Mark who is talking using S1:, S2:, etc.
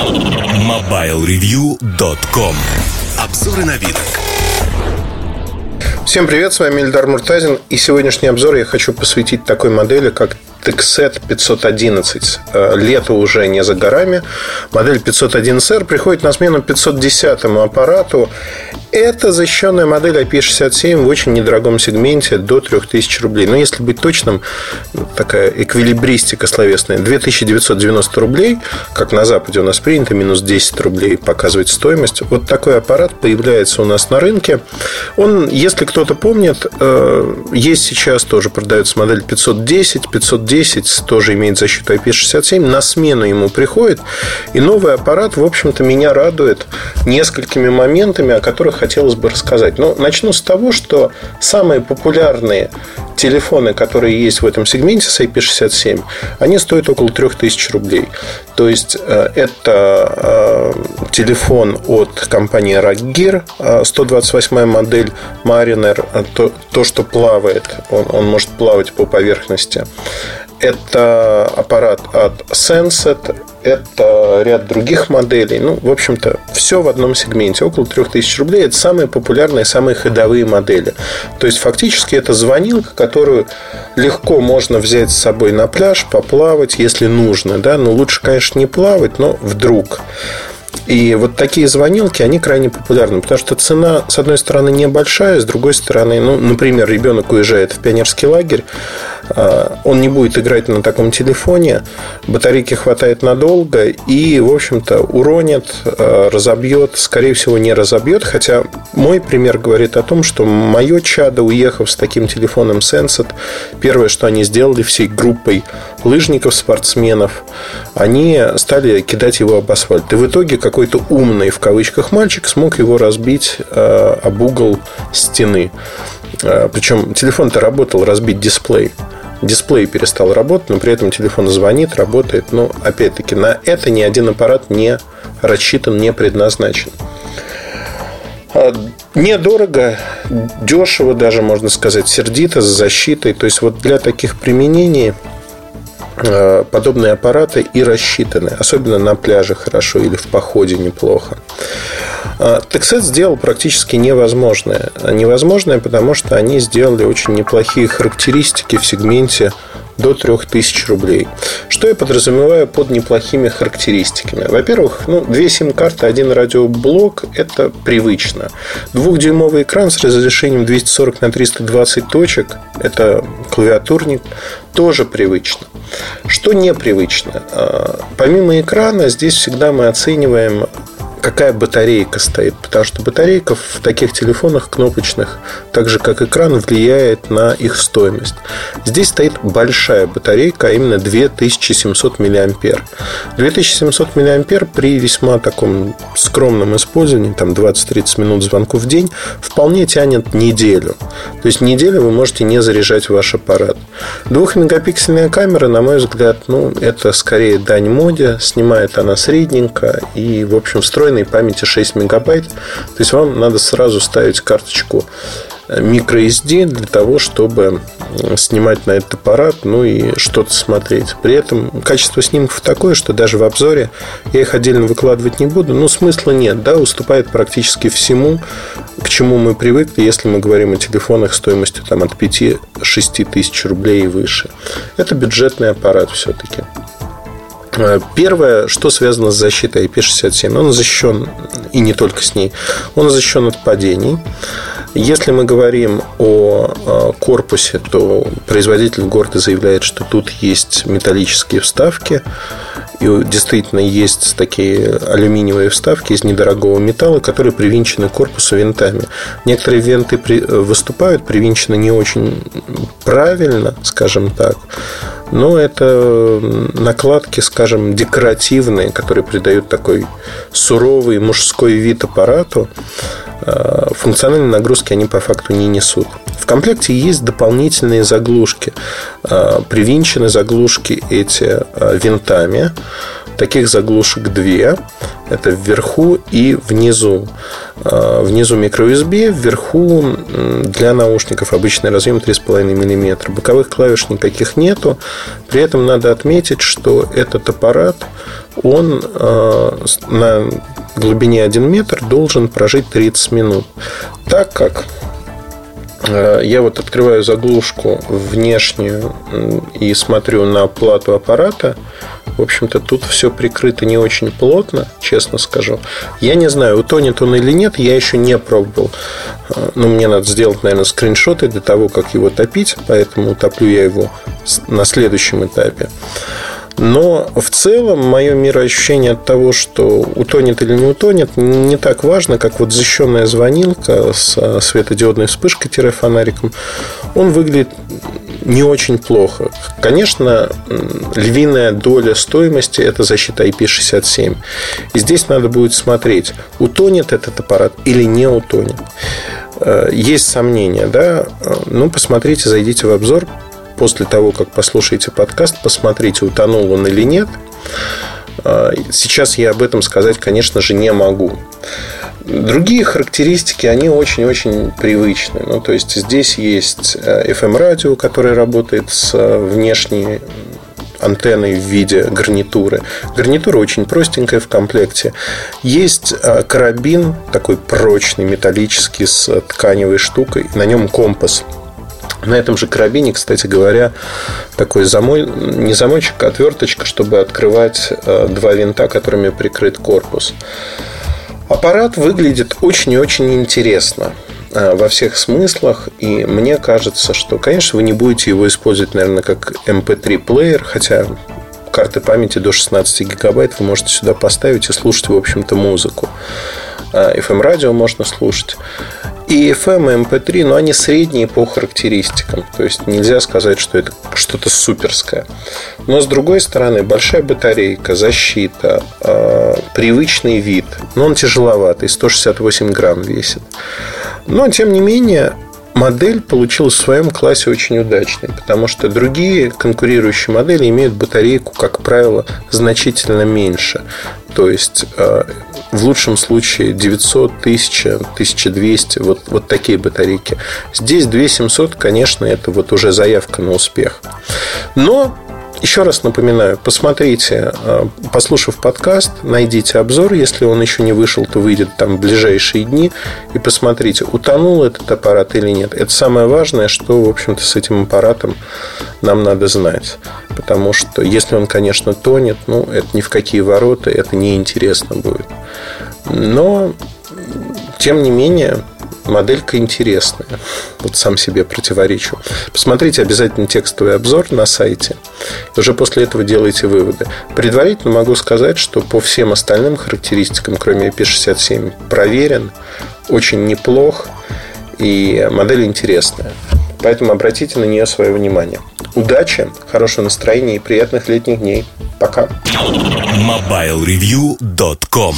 S1: MobileReview.com Обзоры на вид.
S2: Всем привет, с вами Ильдар Муртазин. И сегодняшний обзор я хочу посвятить такой модели, как Texet 511. Э, лето уже не за горами. Модель 511R приходит на смену 510 аппарату. Это защищенная модель IP67 в очень недорогом сегменте до 3000 рублей. Но если быть точным, такая эквилибристика словесная. 2990 рублей, как на Западе у нас принято, минус 10 рублей показывать стоимость. Вот такой аппарат появляется у нас на рынке. Он, если кто-то помнит, э, есть сейчас тоже продается модель 510, 510 тоже имеет защиту IP67. На смену ему приходит. И новый аппарат, в общем-то, меня радует несколькими моментами, о которых хотелось бы рассказать. Но начну с того, что самые популярные телефоны, которые есть в этом сегменте с IP67, они стоят около 3000 рублей. То есть э, это э, телефон от компании Raggear, 128 э, модель Mariner, то, то что плавает, он, он может плавать по поверхности. Это аппарат от Senset, это ряд других моделей. Ну, в общем-то, все в одном сегменте. Около 3000 рублей. Это самые популярные, самые ходовые модели. То есть, фактически, это звонилка, которую легко можно взять с собой на пляж, поплавать, если нужно. Да? Но лучше, конечно, не плавать, но вдруг. И вот такие звонилки, они крайне популярны, потому что цена, с одной стороны, небольшая, с другой стороны, ну, например, ребенок уезжает в пионерский лагерь, он не будет играть на таком телефоне, батарейки хватает надолго и, в общем-то, уронит, а, разобьет, скорее всего, не разобьет, хотя мой пример говорит о том, что мое чадо, уехав с таким телефоном Sensat, первое, что они сделали всей группой лыжников, спортсменов, они стали кидать его об асфальт. И в итоге какой-то умный, в кавычках, мальчик смог его разбить э, об угол стены. Э, причем телефон-то работал, разбить дисплей. Дисплей перестал работать, но при этом телефон звонит, работает. Но, опять-таки, на это ни один аппарат не рассчитан, не предназначен. А, недорого, дешево даже, можно сказать, сердито, с защитой. То есть, вот для таких применений Э, подобные аппараты и рассчитаны, особенно на пляже хорошо или в походе неплохо. Texet э, сделал практически невозможное. Невозможное, потому что они сделали очень неплохие характеристики в сегменте до 3000 рублей. Что я подразумеваю под неплохими характеристиками? Во-первых, ну, две сим-карты, один радиоблок – это привычно. Двухдюймовый экран с разрешением 240 на 320 точек – это клавиатурник, тоже привычно. Что непривычно? А, помимо экрана, здесь всегда мы оцениваем какая батарейка стоит, потому что батарейка в таких телефонах кнопочных, так же как экран, влияет на их стоимость. Здесь стоит большая батарейка, а именно 2700 мАh. 2700 мАh при весьма таком скромном использовании, там 20-30 минут звонков в день, вполне тянет неделю. То есть неделю вы можете не заряжать ваш аппарат. Двухмегапиксельная камера, на мой взгляд, ну, это скорее дань моде. Снимает она средненько и, в общем, встроена встроенной памяти 6 мегабайт. То есть вам надо сразу ставить карточку microSD для того, чтобы снимать на этот аппарат, ну и что-то смотреть. При этом качество снимков такое, что даже в обзоре я их отдельно выкладывать не буду. Но смысла нет, да, уступает практически всему, к чему мы привыкли, если мы говорим о телефонах стоимостью там, от 5-6 тысяч рублей и выше. Это бюджетный аппарат все-таки. Э, первое, что связано с защитой IP67, он защищен, и не только с ней, он защищен от падений. Если мы говорим о э, корпусе, то производитель гордо заявляет, что тут есть металлические вставки, и действительно есть такие алюминиевые вставки из недорогого металла, которые привинчены к корпусу винтами. Некоторые винты выступают, привинчены не очень правильно, скажем так. Но это накладки, скажем, декоративные, которые придают такой суровый мужской вид аппарату. А, функциональной нагрузки они по факту не несут. В комплекте есть дополнительные заглушки. А, привинчены заглушки эти а, винтами. Таких заглушек две. Это вверху и внизу. А, внизу microUSB, вверху для наушников обычный разъем 3,5 мм. Боковых клавиш никаких нету. При этом надо отметить, что этот аппарат, он а, на глубине 1 метр должен прожить 30 минут. Так как я вот открываю заглушку внешнюю и смотрю на плату аппарата, в общем-то, тут все прикрыто не очень плотно, честно скажу. Я не знаю, утонет он или нет, я еще не пробовал. А, ну, мне надо сделать, наверное, скриншоты для того, как его топить, поэтому утоплю я его на следующем этапе. Но в целом мое мироощущение от того, что утонет или не утонет, не так важно, как вот защищенная звонилка с светодиодной вспышкой-фонариком. Он выглядит не очень плохо. Конечно, львиная доля стоимости – это защита IP67. И здесь надо будет смотреть, утонет этот аппарат или не утонет. Э, есть сомнения, да? Э, ну, посмотрите, зайдите в обзор, после того, как послушаете подкаст, посмотрите, утонул он или нет. А, сейчас я об этом сказать, конечно же, не могу. Другие характеристики, они очень-очень привычны. Ну, то есть, здесь есть FM-радио, э, которое работает с э, внешней антенной в виде гарнитуры. Гарнитура очень простенькая в комплекте. Есть э, карабин такой прочный, металлический, с тканевой штукой. На нем компас – на этом же карабине, кстати говоря, такой замой, не замочек, а отверточка, чтобы открывать э, два винта, которыми прикрыт корпус. Аппарат выглядит очень и очень интересно э, во всех смыслах. И мне кажется, что, конечно, вы не будете его использовать, наверное, как MP3-плеер, эм хотя карты памяти до 16 гигабайт вы можете сюда поставить и слушать, в общем-то, музыку. FM-радио э, можно слушать. И FM и MP3, но они средние по характеристикам. То есть нельзя сказать, что это что-то суперское. Но с другой стороны, большая батарейка, защита, э, привычный вид. Но он тяжеловатый, 168 грамм весит. Но, тем не менее, модель получилась в своем классе очень удачной, потому что другие конкурирующие модели имеют батарейку, как правило, значительно меньше. То есть э, в лучшем случае 900, 1000, 1200, вот, вот такие батарейки. Здесь 2700, конечно, это вот уже заявка на успех. Но еще раз напоминаю, посмотрите, э, послушав подкаст, найдите обзор, если он еще не вышел, то выйдет там в ближайшие дни, и посмотрите, утонул этот аппарат или нет. Это самое важное, что, в общем-то, с этим аппаратом нам надо знать. Потому что если он, конечно, тонет, ну, это ни в какие ворота, это неинтересно будет. Но, тем не менее, моделька интересная. Вот сам себе противоречу. Посмотрите обязательно текстовый обзор на сайте. Уже после этого делайте выводы. Предварительно могу сказать, что по всем остальным характеристикам, кроме IP67, проверен, очень неплох и модель интересная. Поэтому обратите на нее свое внимание. Удачи, хорошего настроения и приятных летних дней. Пока.
S1: MobileReview.com